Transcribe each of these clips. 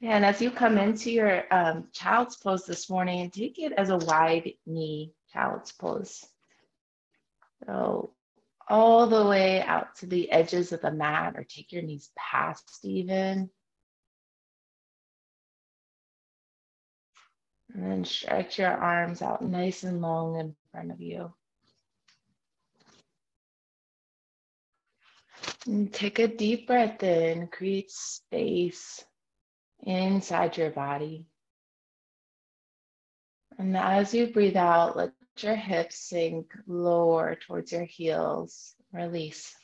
And as you come into your um, child's pose this morning, take it as a wide knee child's pose. So all the way out to the edges of the mat or take your knees past even. And then stretch your arms out nice and long in front of you. And take a deep breath in, create space inside your body. And as you breathe out, let your hips sink lower towards your heels. Release.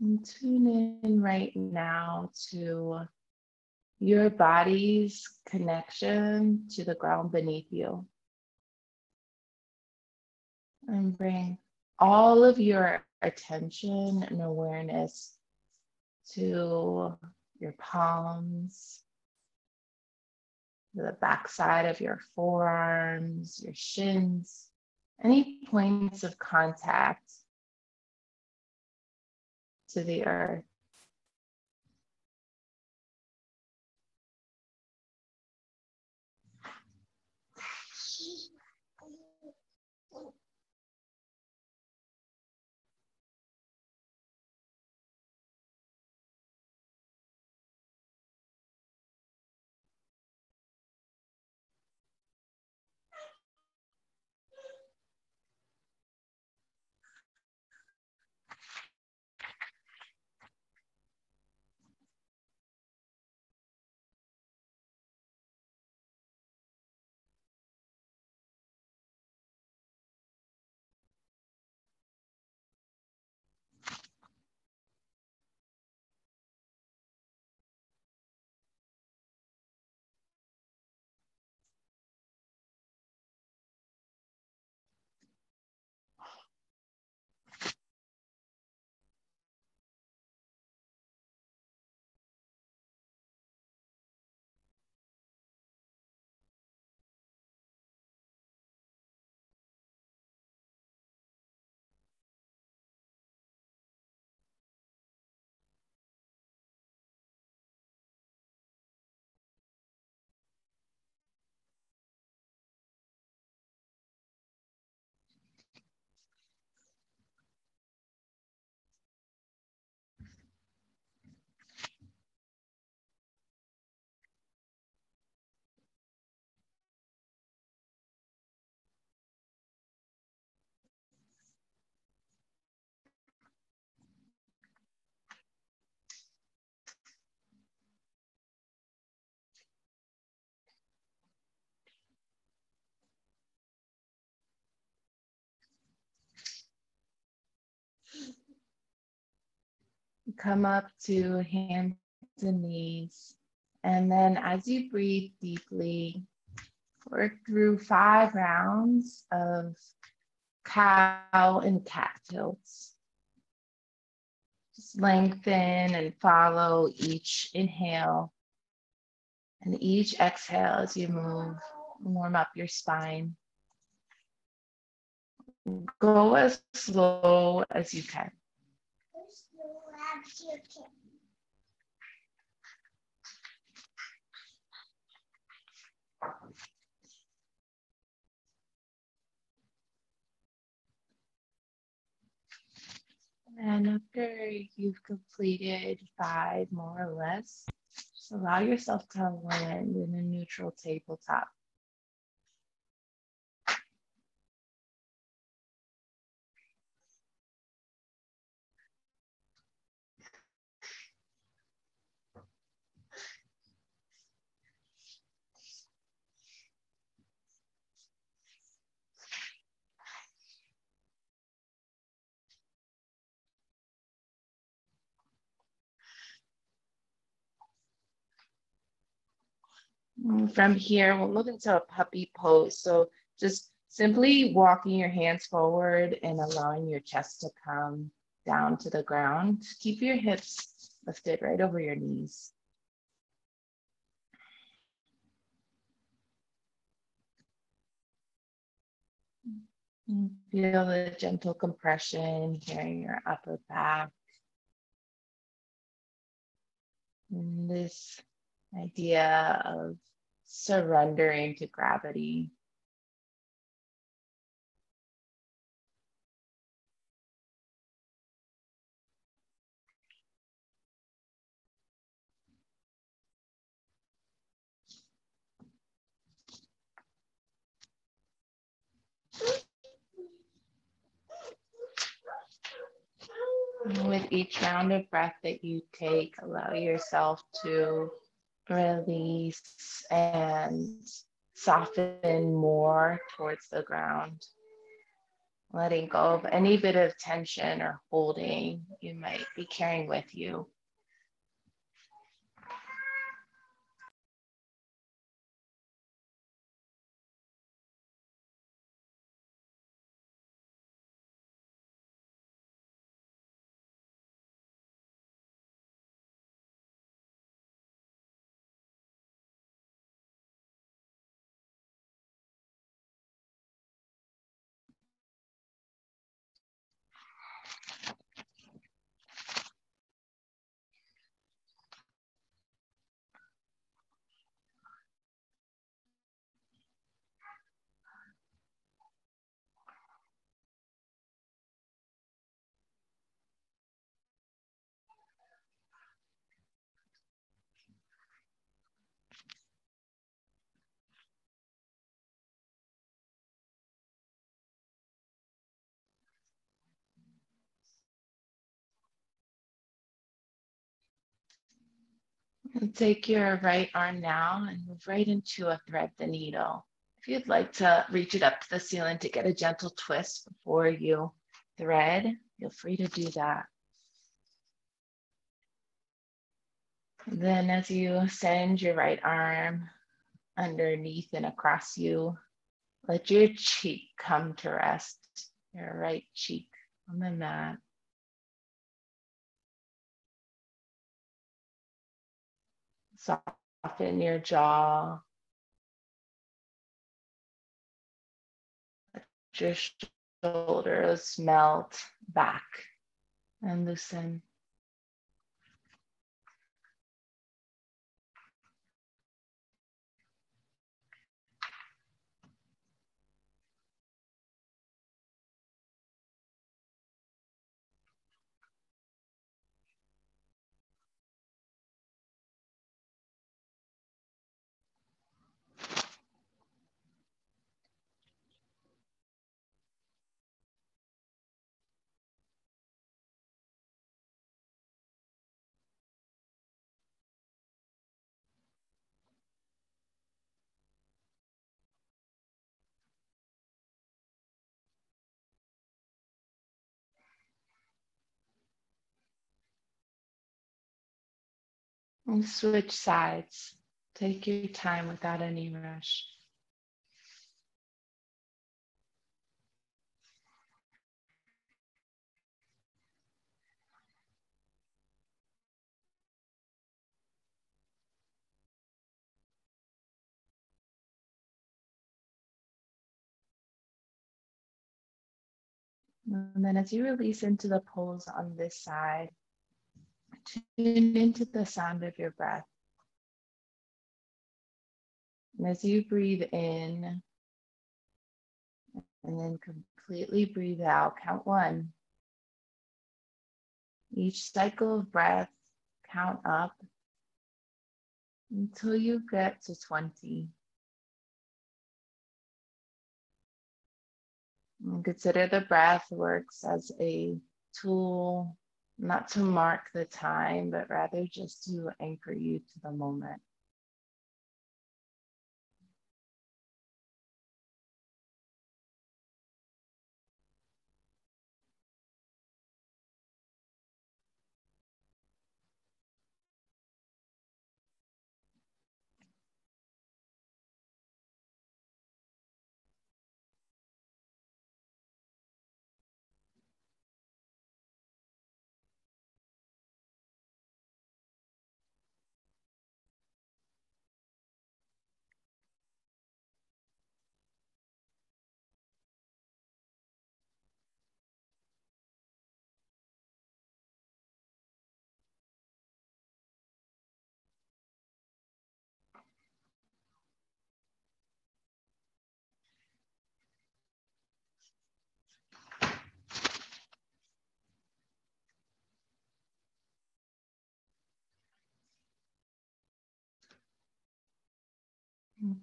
And tune in right now to your body's connection to the ground beneath you. And bring all of your attention and awareness to your palms, the backside of your forearms, your shins, any points of contact to the earth. Come up to hands and knees. And then as you breathe deeply, work through five rounds of cow and cat tilts. Just lengthen and follow each inhale and each exhale as you move, warm up your spine. Go as slow as you can. And after you've completed five more or less, just allow yourself to land in a neutral tabletop. From here, we'll move into a puppy pose. So just simply walking your hands forward and allowing your chest to come down to the ground. Keep your hips lifted right over your knees. Feel the gentle compression here in your upper back. And this idea of surrendering to gravity. With each round of breath that you take, allow yourself to release and soften more towards the ground. Letting go of any bit of tension or holding you might be carrying with you. And take your right arm now and move right into a thread the needle. If you'd like to reach it up to the ceiling to get a gentle twist before you thread, feel free to do that. And then as you send your right arm underneath and across you, let your cheek come to rest, your right cheek on the mat. Soften your jaw. Let your shoulders melt back and loosen. And switch sides. Take your time without any rush. And then as you release into the pose on this side, tune into the sound of your breath. And as you breathe in and then completely breathe out, count one. Each cycle of breath, count up until you get to 20. And consider the breath works as a tool not to mark the time, but rather just to anchor you to the moment.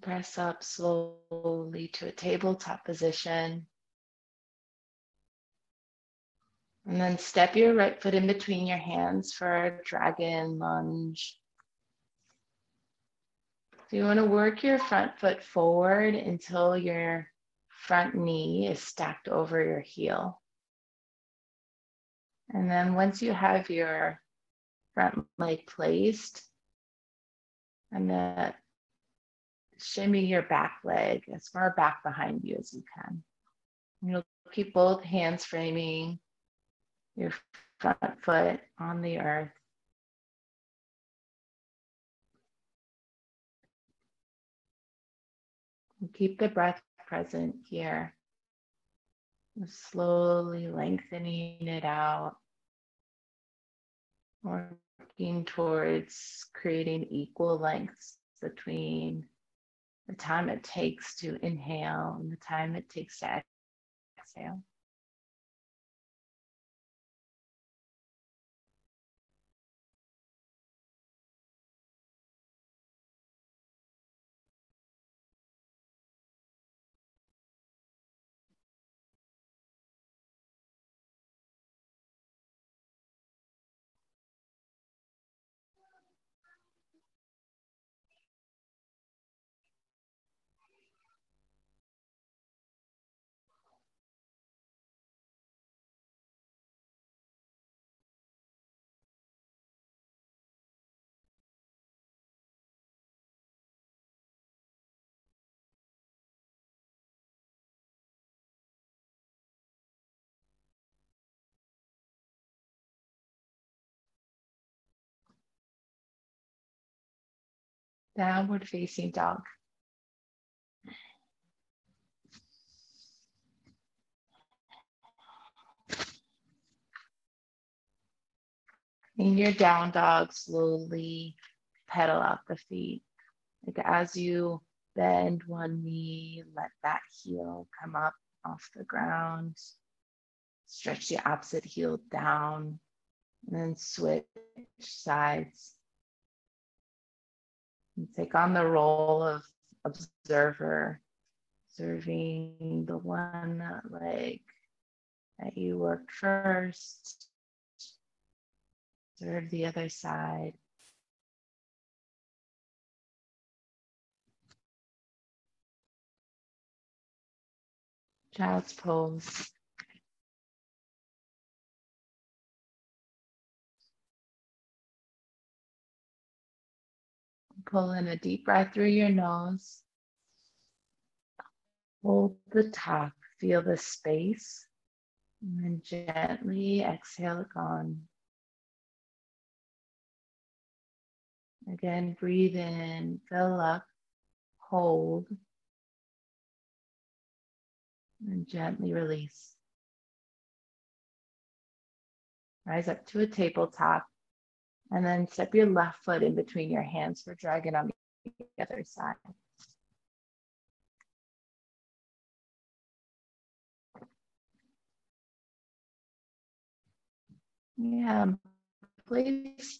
Press up slowly to a tabletop position. And then step your right foot in between your hands for a dragon lunge. So you want to work your front foot forward until your front knee is stacked over your heel. And then once you have your front leg placed, and then shimmy your back leg as far back behind you as you can. You'll keep both hands framing your front foot on the earth. keep the breath present here. Slowly lengthening it out. Working towards creating equal lengths between the time it takes to inhale and the time it takes to exhale. Downward facing dog. In your down dog, slowly pedal out the feet. Like as you bend one knee, let that heel come up off the ground. Stretch the opposite heel down and then switch sides. Take on the role of observer, observing the one leg that you worked first. Observe the other side. Child's pose. Pull in a deep breath through your nose. Hold the top, feel the space, and then gently exhale it gone. Again, breathe in, fill up, hold, and gently release. Rise up to a tabletop. And then step your left foot in between your hands for dragon on the other side. Yeah, place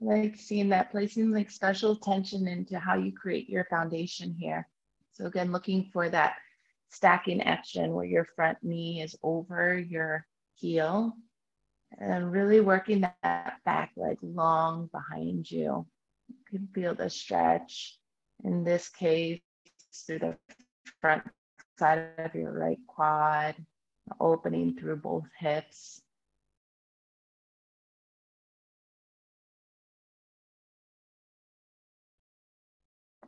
like seeing that placing like special attention into how you create your foundation here. So again, looking for that stacking action where your front knee is over your heel and really working that back leg long behind you. You can feel the stretch in this case through the front side of your right quad, opening through both hips.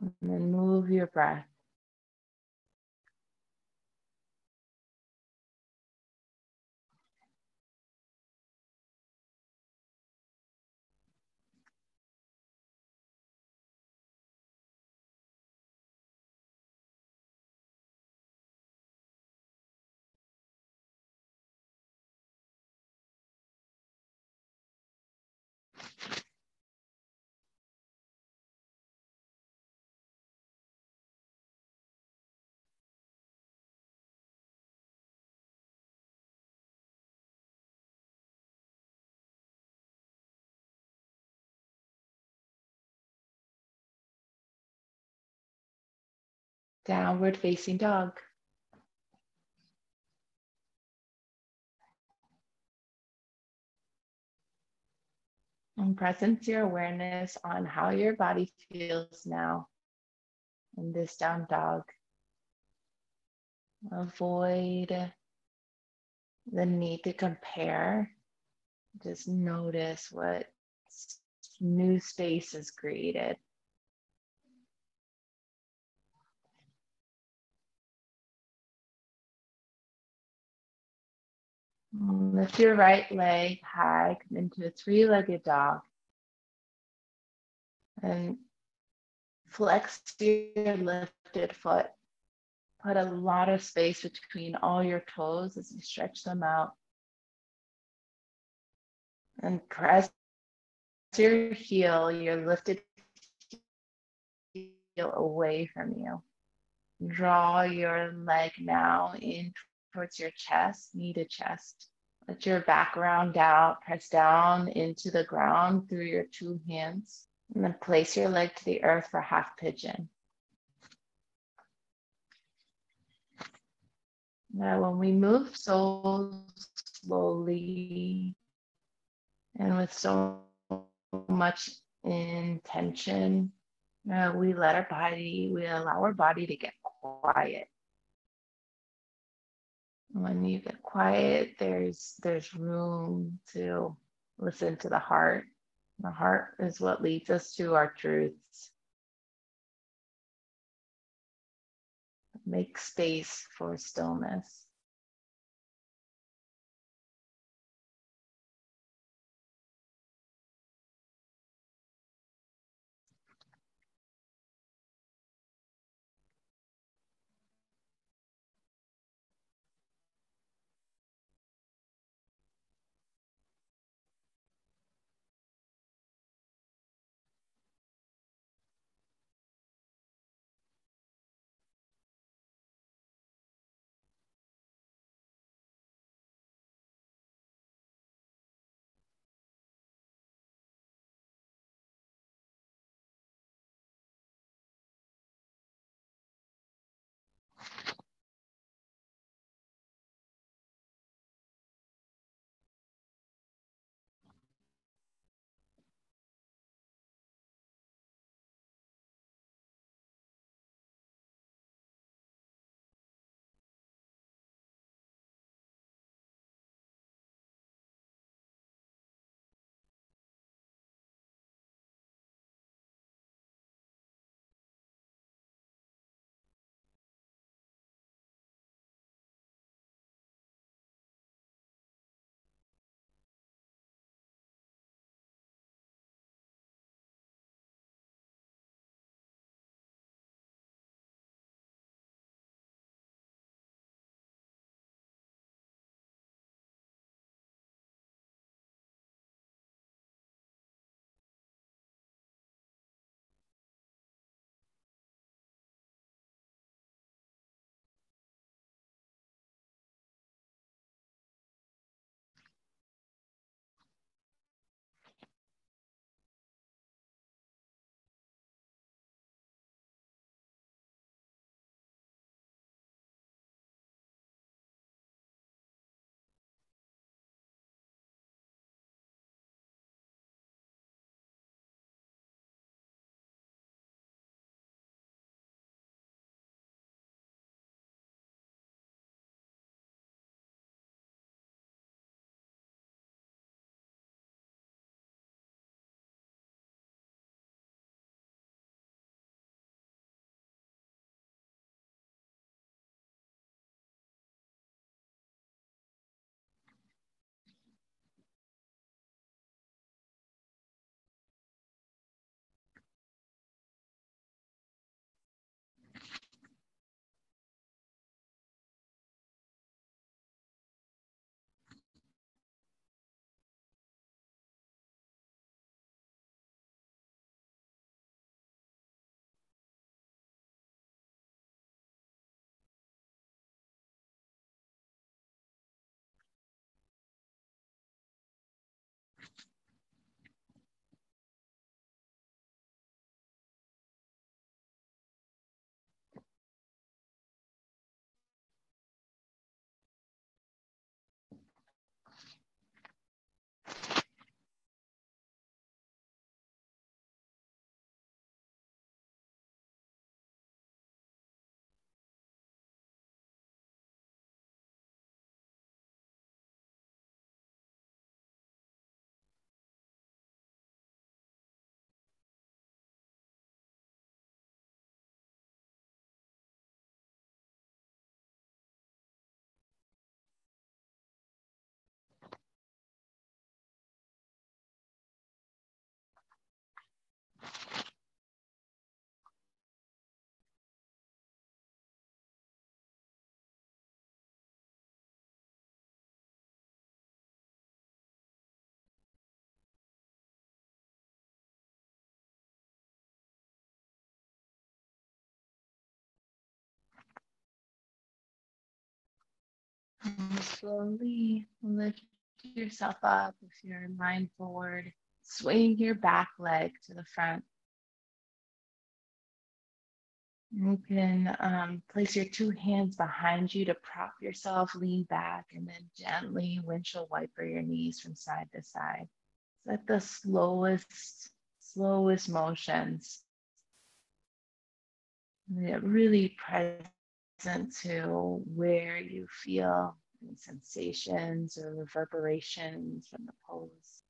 And then move your breath. Downward facing dog. And presence your awareness on how your body feels now in this down dog. Avoid the need to compare. Just notice what new space is created. Lift your right leg high, come into a three-legged dog. And flex your lifted foot. Put a lot of space between all your toes as you stretch them out. And press your heel, your lifted heel away from you. Draw your leg now in towards your chest, knee to chest. Let your back round out, press down into the ground through your two hands, and then place your leg to the earth for half pigeon. Now, when we move so slowly and with so much intention, uh, we let our body, we allow our body to get quiet when you get quiet there's there's room to listen to the heart. The heart is what leads us to our truths. Make space for stillness And slowly lift yourself up with your mind forward, swing your back leg to the front. You can um, place your two hands behind you to prop yourself, lean back, and then gently windshield wiper your knees from side to side. Let the slowest, slowest motions. Get really present to where you feel any sensations or reverberations from the pose.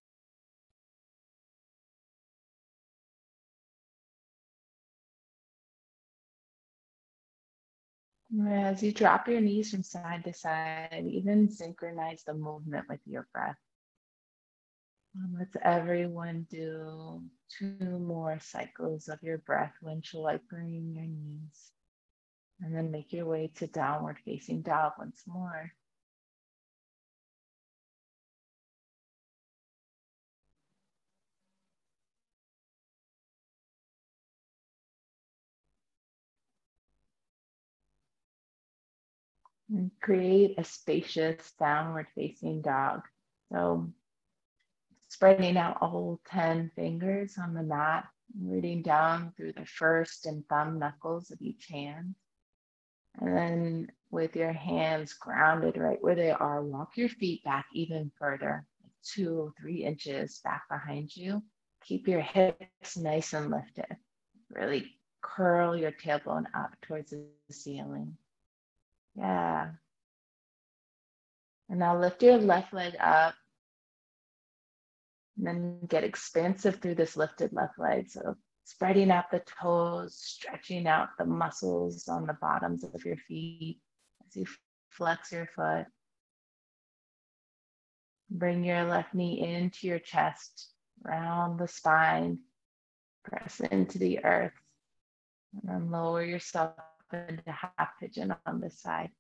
As you drop your knees from side to side, even synchronize the movement with your breath. Um, let's everyone do two more cycles of your breath windshield wipering your knees. And then make your way to downward facing dog once more. And create a spacious downward facing dog. So spreading out all 10 fingers on the mat, reading down through the first and thumb knuckles of each hand. And then with your hands grounded right where they are, walk your feet back even further, like two or three inches back behind you. Keep your hips nice and lifted. Really curl your tailbone up towards the ceiling. Yeah. And now lift your left leg up. And then get expansive through this lifted left leg. So spreading out the toes, stretching out the muscles on the bottoms of your feet as you flex your foot. Bring your left knee into your chest, round the spine, press into the earth, and then lower yourself into half pigeon on this side.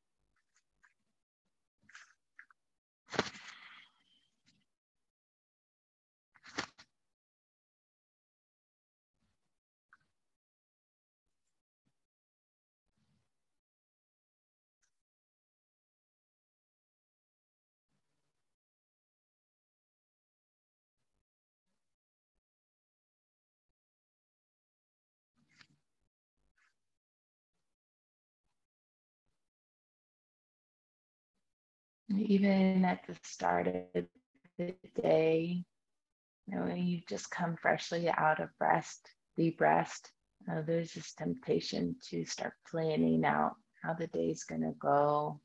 Even at the start of the day, when you just come freshly out of rest, deep rest, uh, there's this temptation to start planning out how the day's going to go,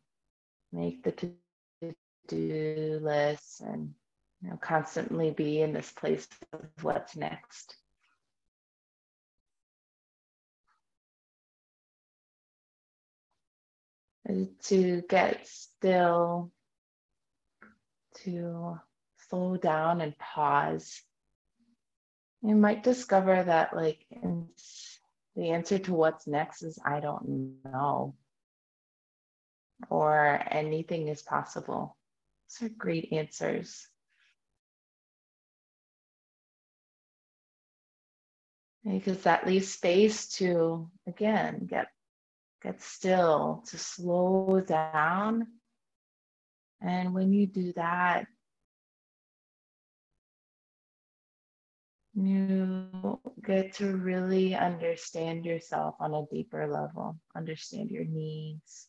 make the to-do lists, and you know, constantly be in this place of what's next. to get still, to slow down and pause. You might discover that, like, the answer to what's next is I don't know, or anything is possible. Those are great answers. Because that leaves space to, again, get Get still, to slow down. And when you do that, you get to really understand yourself on a deeper level, understand your needs.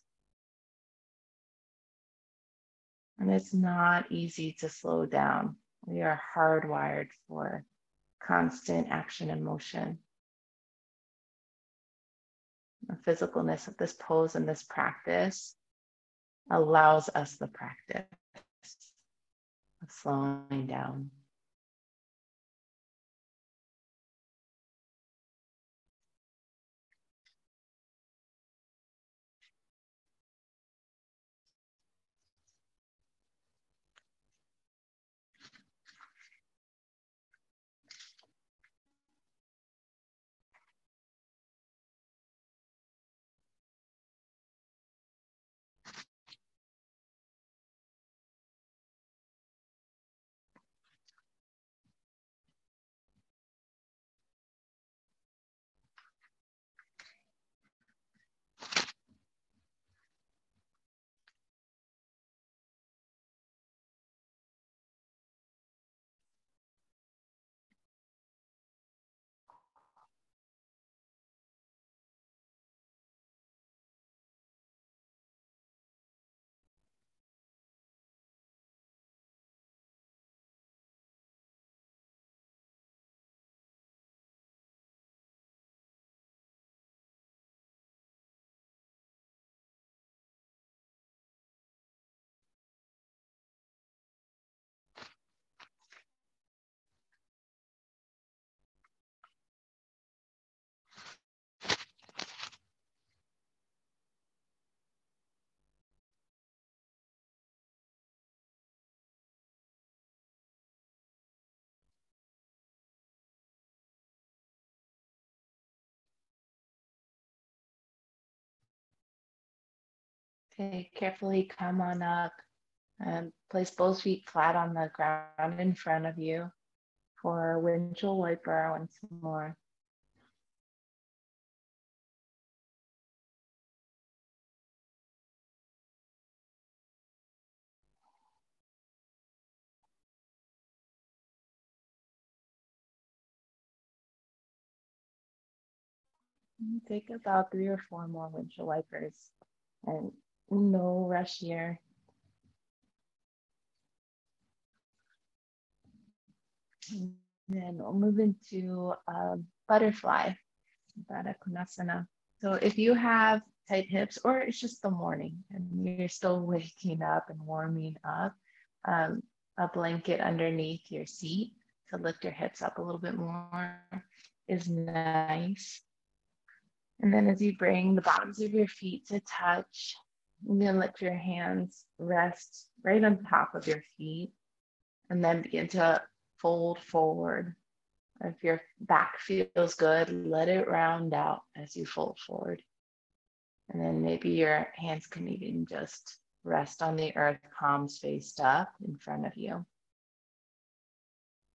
And it's not easy to slow down. We are hardwired for constant action and motion the physicalness of this pose and this practice allows us the practice of slowing down. Okay, carefully come on up and place both feet flat on the ground in front of you for windshield wiper once more. Take about three or four more windshield wipers and no rush here. And then we'll move into a butterfly, Baddha Konasana. So if you have tight hips or it's just the morning and you're still waking up and warming up, um, a blanket underneath your seat to lift your hips up a little bit more is nice. And then as you bring the bottoms of your feet to touch, and then let your hands rest right on top of your feet and then begin to fold forward. If your back feels good, let it round out as you fold forward. And then maybe your hands can even just rest on the earth, palms faced up in front of you.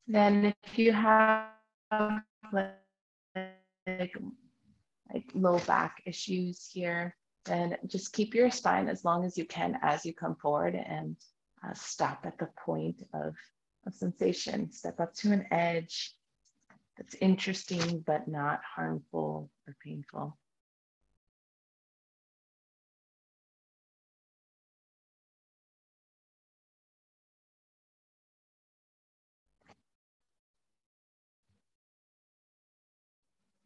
Then if you have like, like low back issues here, then just keep your spine as long as you can as you come forward and uh, stop at the point of, of sensation. Step up to an edge that's interesting but not harmful or painful.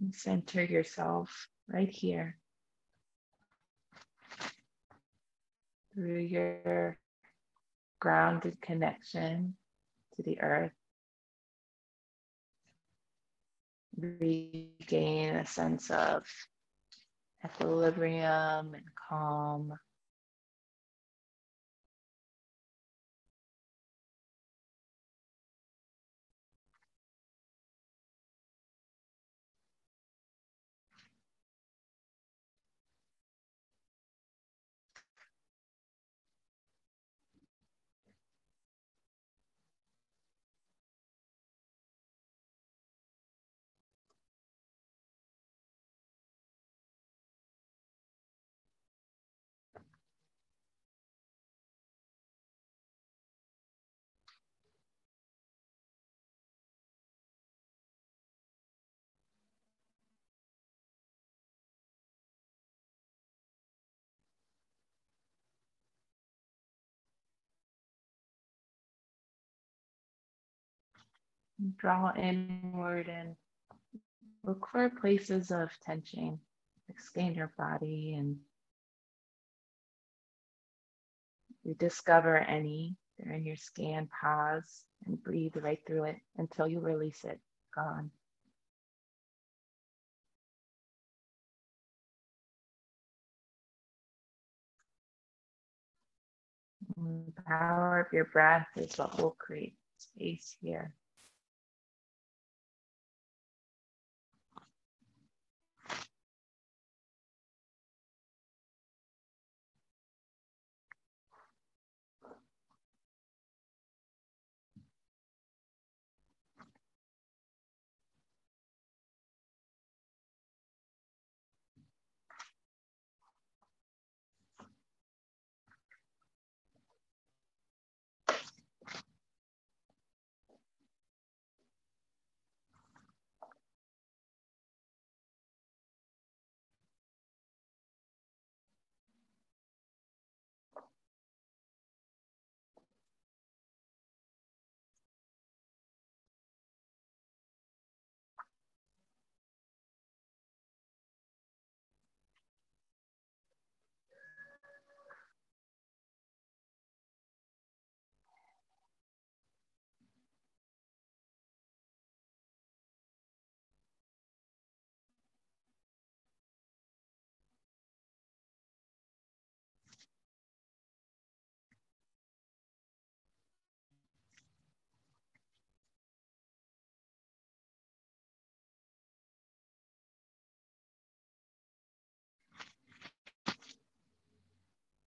And center yourself right here. Through your grounded connection to the earth. Regain a sense of equilibrium and calm. Draw inward and look for places of tension. Like scan your body and you discover any during your scan, pause and breathe right through it until you release it. Gone. the power of your breath is what will create space here.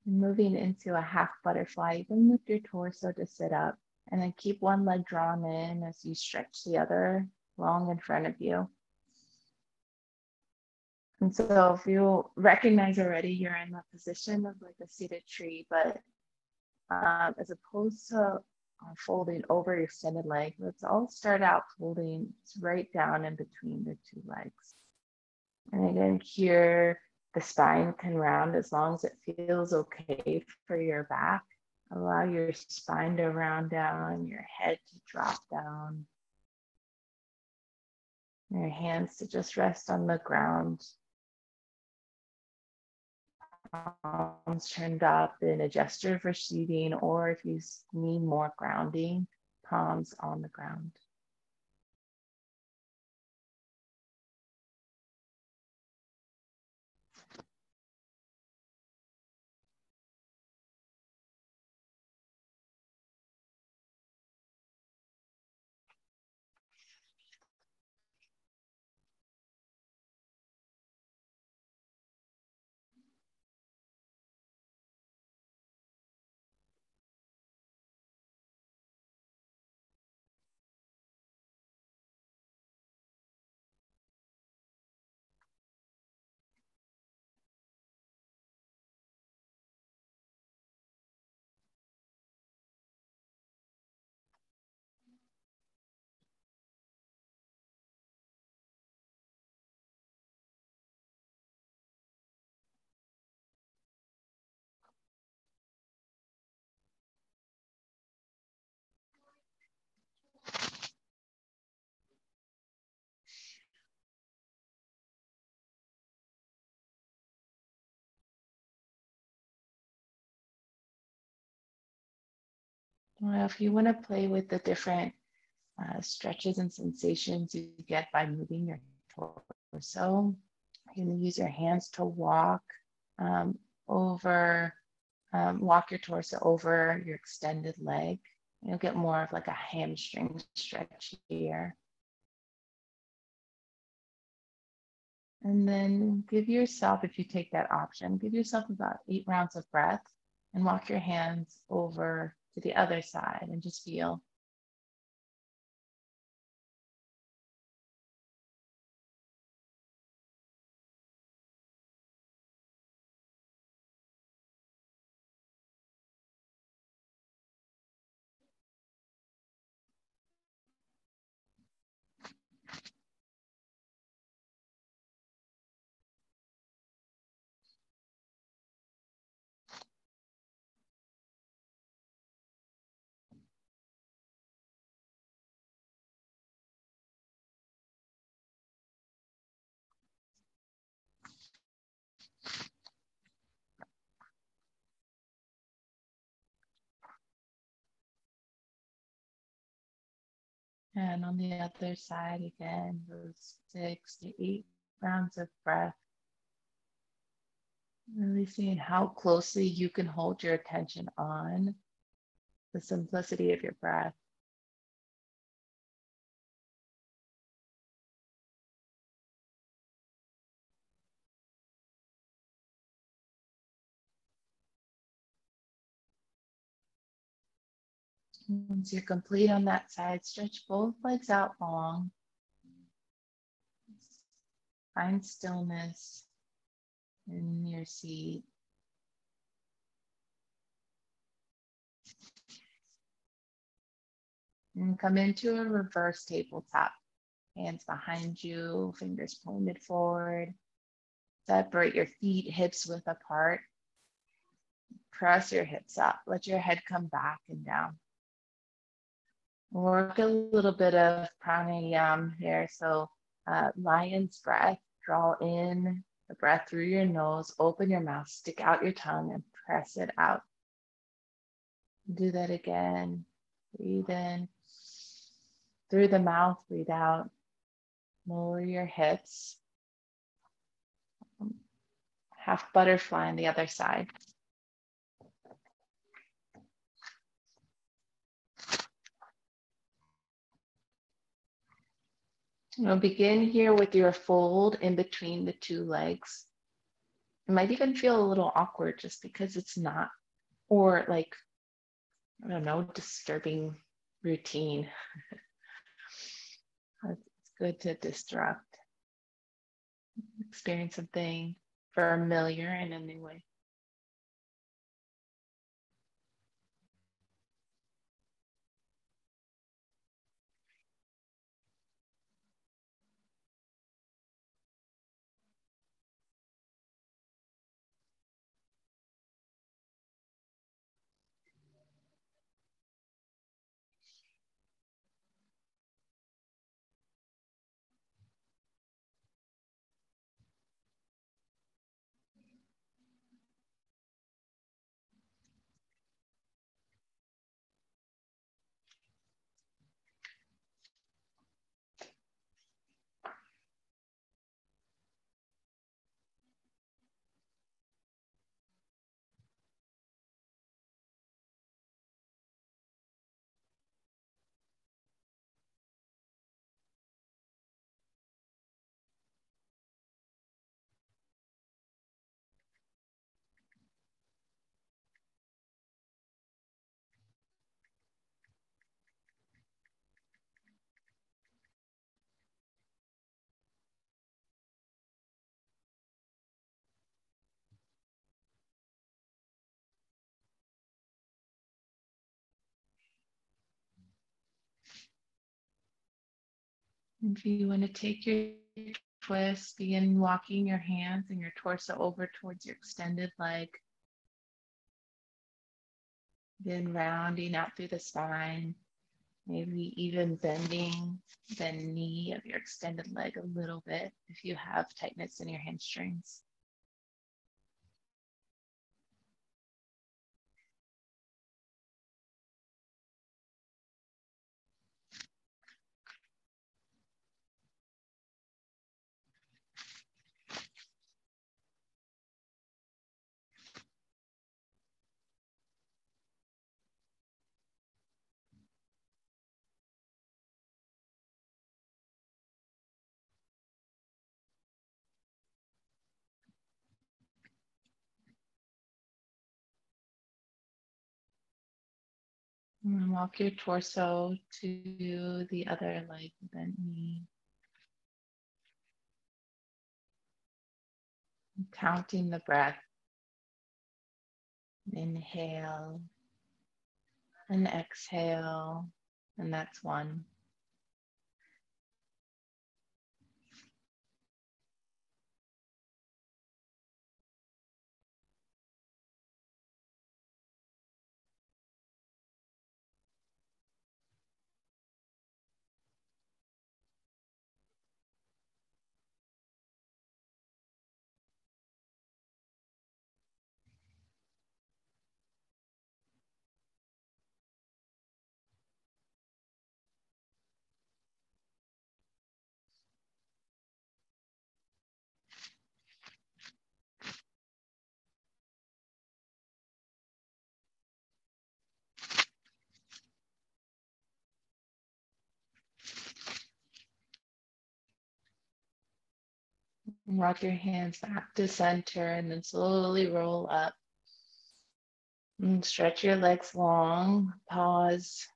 Moving into a half butterfly, you can lift your torso to sit up and then keep one leg drawn in as you stretch the other long in front of you. And so if you recognize already you're in the position of like a seated tree, but um, as opposed to uh, folding over your extended leg, let's all start out folding right down in between the two legs. And again, here the spine can round as long as it feels okay for your back. Allow your spine to round down, your head to drop down, your hands to just rest on the ground. Palms turned up in a gesture for seating, or if you need more grounding, palms on the ground. Well, if you want to play with the different uh, stretches and sensations you get by moving your torso, you can use your hands to walk um, over, um, walk your torso over your extended leg. You'll get more of like a hamstring stretch here. And then give yourself, if you take that option, give yourself about eight rounds of breath and walk your hands over to the other side and just feel. And on the other side, again, those six to eight rounds of breath. Really seeing how closely you can hold your attention on the simplicity of your breath. Once you're complete on that side, stretch both legs out long. Find stillness in your seat. And come into a reverse tabletop. Hands behind you, fingers pointed forward. Separate your feet, hips width apart. Press your hips up. Let your head come back and down. Work a little bit of pranayama here. So uh, lion's breath, draw in the breath through your nose, open your mouth, stick out your tongue and press it out. Do that again. Breathe in through the mouth, breathe out. Lower your hips. Half butterfly on the other side. You'll begin here with your fold in between the two legs. it might even feel a little awkward just because it's not, or like, I don't know, disturbing routine. it's good to disrupt, experience something familiar in a new way. If you want to take your twist, begin walking your hands and your torso over towards your extended leg. Then rounding out through the spine, maybe even bending the knee of your extended leg a little bit if you have tightness in your hamstrings. And walk your torso to the other leg, bent knee. Counting the breath. Inhale and exhale, and that's one. Rock your hands back to center and then slowly roll up. And stretch your legs long. Pause.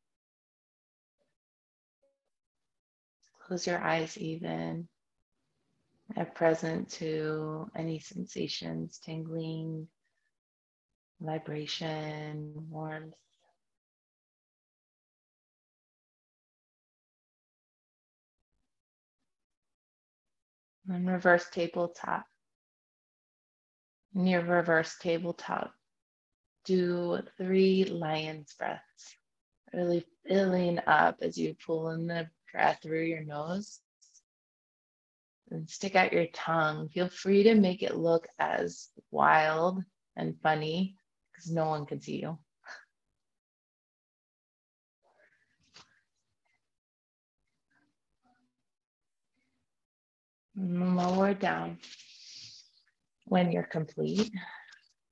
Close your eyes even. At present to any sensations, tingling, vibration, warmth. And reverse tabletop. Near reverse tabletop, do three lion's breaths, really filling up as you pull in the breath through your nose and stick out your tongue. Feel free to make it look as wild and funny because no one can see you. Lower down. When you're complete,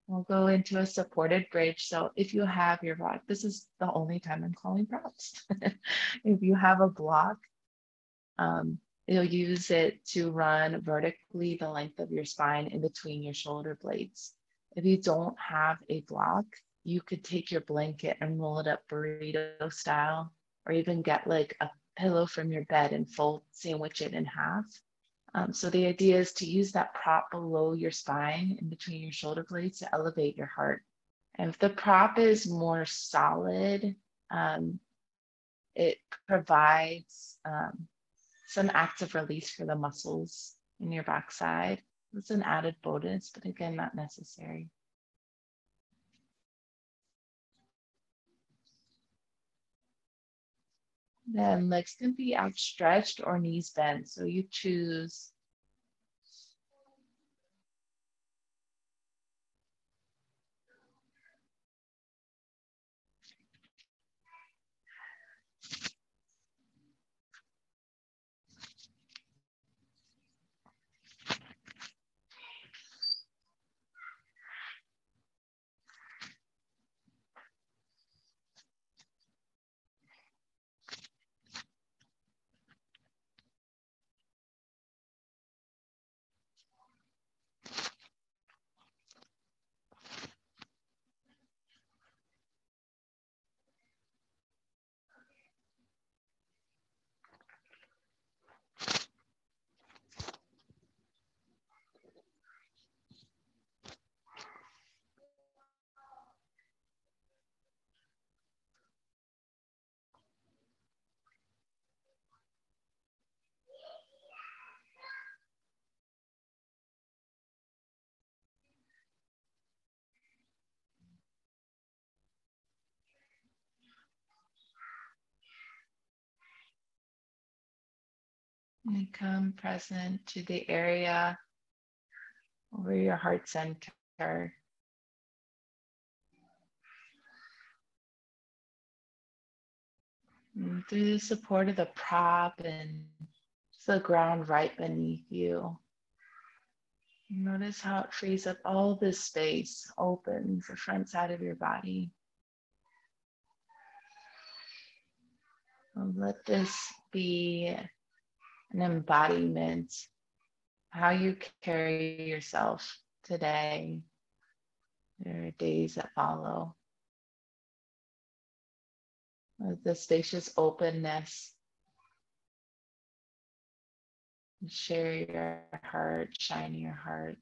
we'll go into a supported bridge. So if you have your block, this is the only time I'm calling props. if you have a block, um, You'll use it to run vertically the length of your spine in between your shoulder blades. If you don't have a block, you could take your blanket and roll it up burrito style, or even get like a pillow from your bed and fold, sandwich it in half. Um, so the idea is to use that prop below your spine in between your shoulder blades to elevate your heart. And if the prop is more solid, um, it provides um, some active release for the muscles in your backside. It's an added bonus, but again, not necessary. Then legs can be outstretched or knees bent. So you choose And come present to the area over your heart center. And through the support of the prop and the ground right beneath you. Notice how it frees up all this space, opens the front side of your body. And let this be an embodiment, how you carry yourself today, there are days that follow. With the spacious openness, share your heart, shine your heart.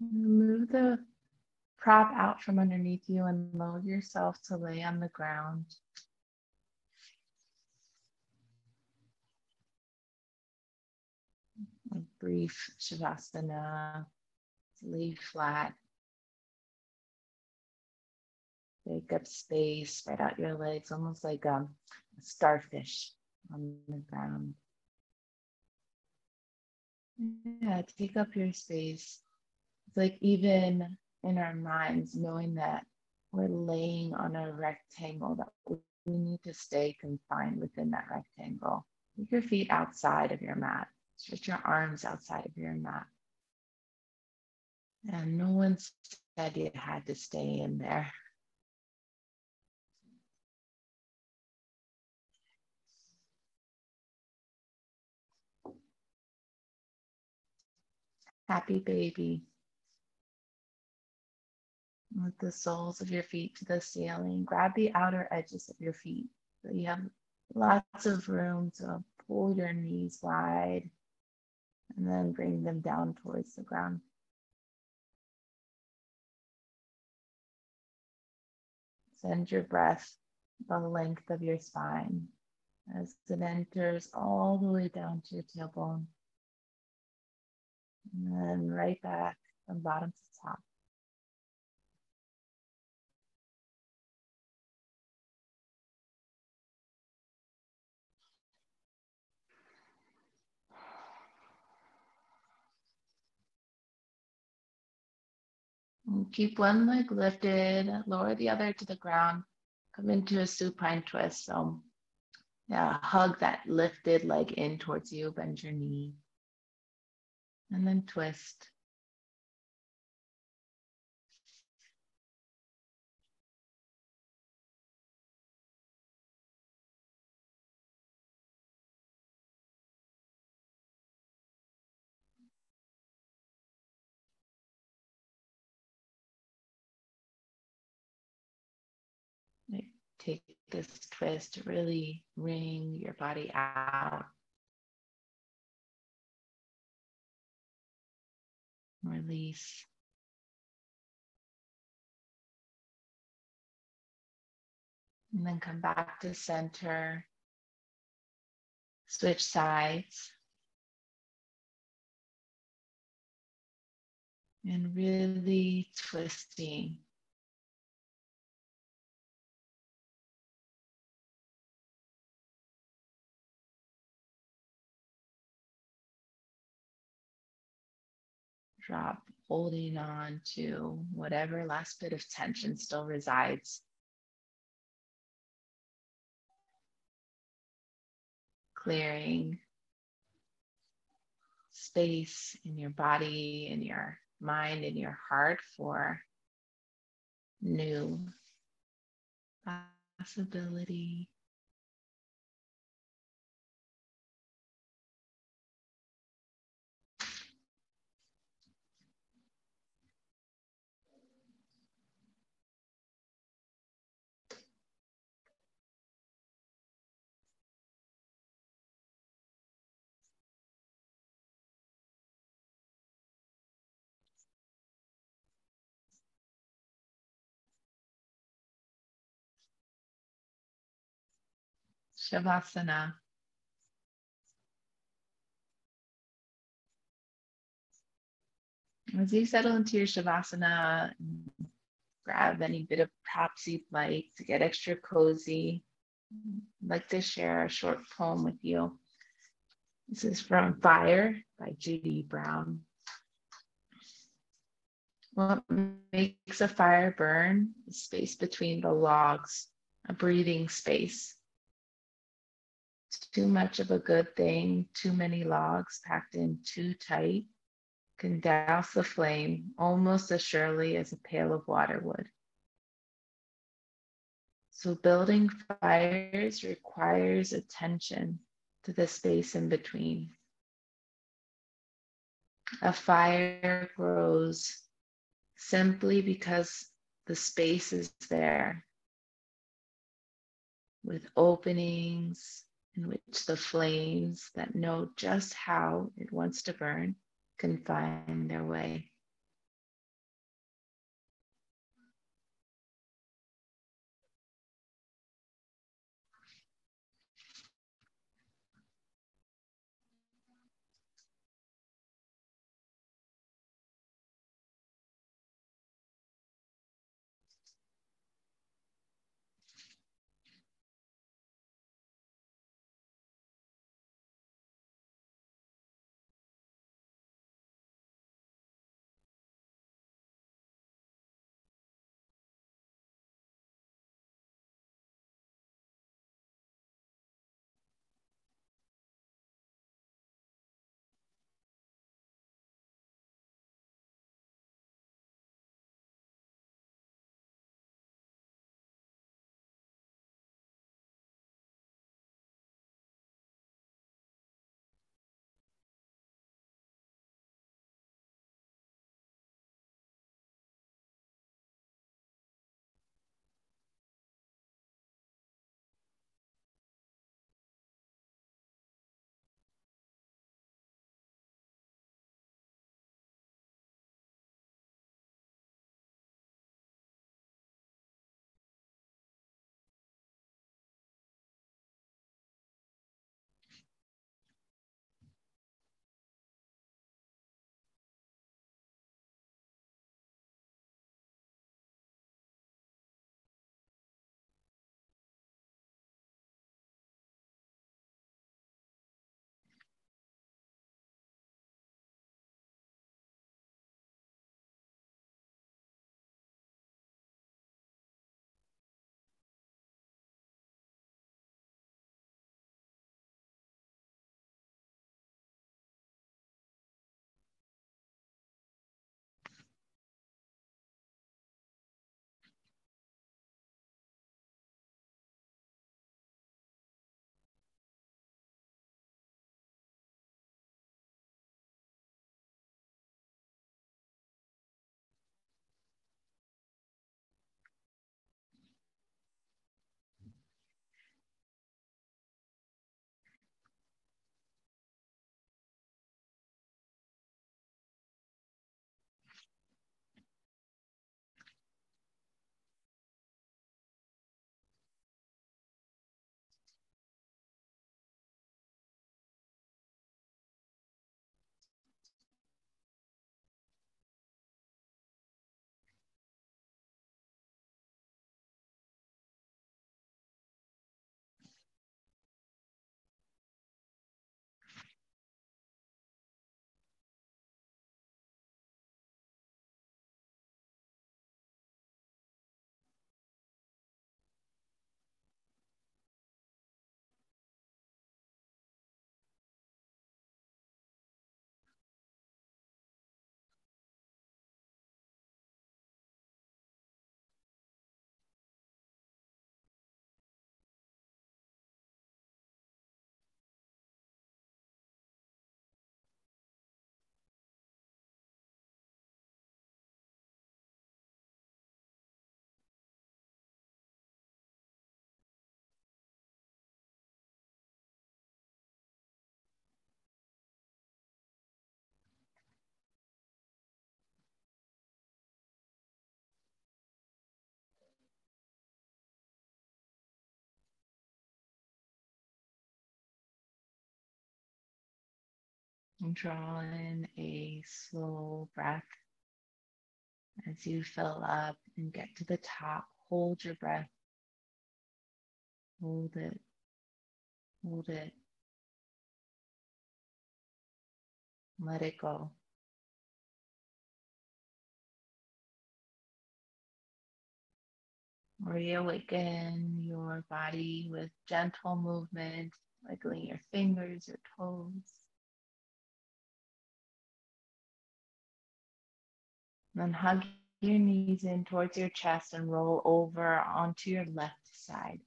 Move the prop out from underneath you and lower yourself to lay on the ground. A brief Shavasana, lay flat. Take up space, spread out your legs, almost like um, a starfish on the ground. Yeah, take up your space. Like even in our minds, knowing that we're laying on a rectangle that we need to stay confined within that rectangle. Take your feet outside of your mat. Stretch your arms outside of your mat. And no one said you had to stay in there. Happy baby. With the soles of your feet to the ceiling, grab the outer edges of your feet so you have lots of room to pull your knees wide and then bring them down towards the ground. Send your breath the length of your spine as it enters all the way down to your tailbone. And then right back from bottom to top. Keep one leg lifted, lower the other to the ground, come into a supine twist. So yeah, hug that lifted leg in towards you, bend your knee, and then twist. Take this twist really wring your body out. Release. And then come back to center. Switch sides. And really twisting. Drop, holding on to whatever last bit of tension still resides. Clearing space in your body, in your mind, in your heart for new possibility. Shavasana. As you settle into your Shavasana, grab any bit of props you'd like to get extra cozy. I'd like to share a short poem with you. This is from Fire by Judy Brown. What makes a fire burn? The space between the logs, a breathing space. Too much of a good thing, too many logs packed in too tight, can douse the flame almost as surely as a pail of water would. So, building fires requires attention to the space in between. A fire grows simply because the space is there with openings in which the flames that know just how it wants to burn can find their way. Draw in a slow breath as you fill up and get to the top. Hold your breath. Hold it. Hold it. Let it go. Reawaken your body with gentle movement, wiggling your fingers or toes. Then hug your knees in towards your chest and roll over onto your left side.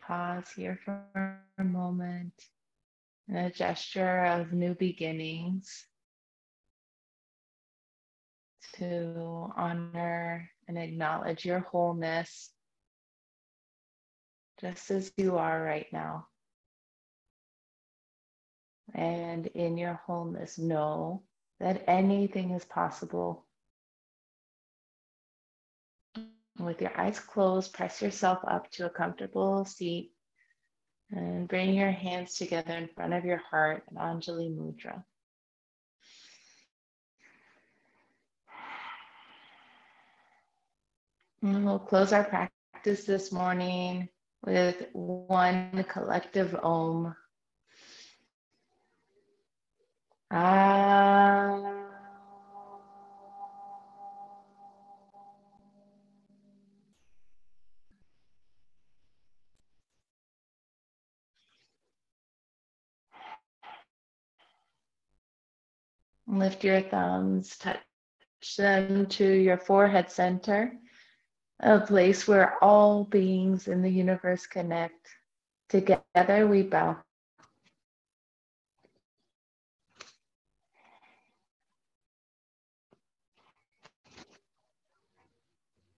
Pause here for a moment and a gesture of new beginnings to honor and acknowledge your wholeness just as you are right now. And in your wholeness, know that anything is possible. With your eyes closed, press yourself up to a comfortable seat and bring your hands together in front of your heart in Anjali Mudra. And we'll close our practice this morning with one collective om. Ah. Lift your thumbs, touch them to your forehead center a place where all beings in the universe connect. Together we bow.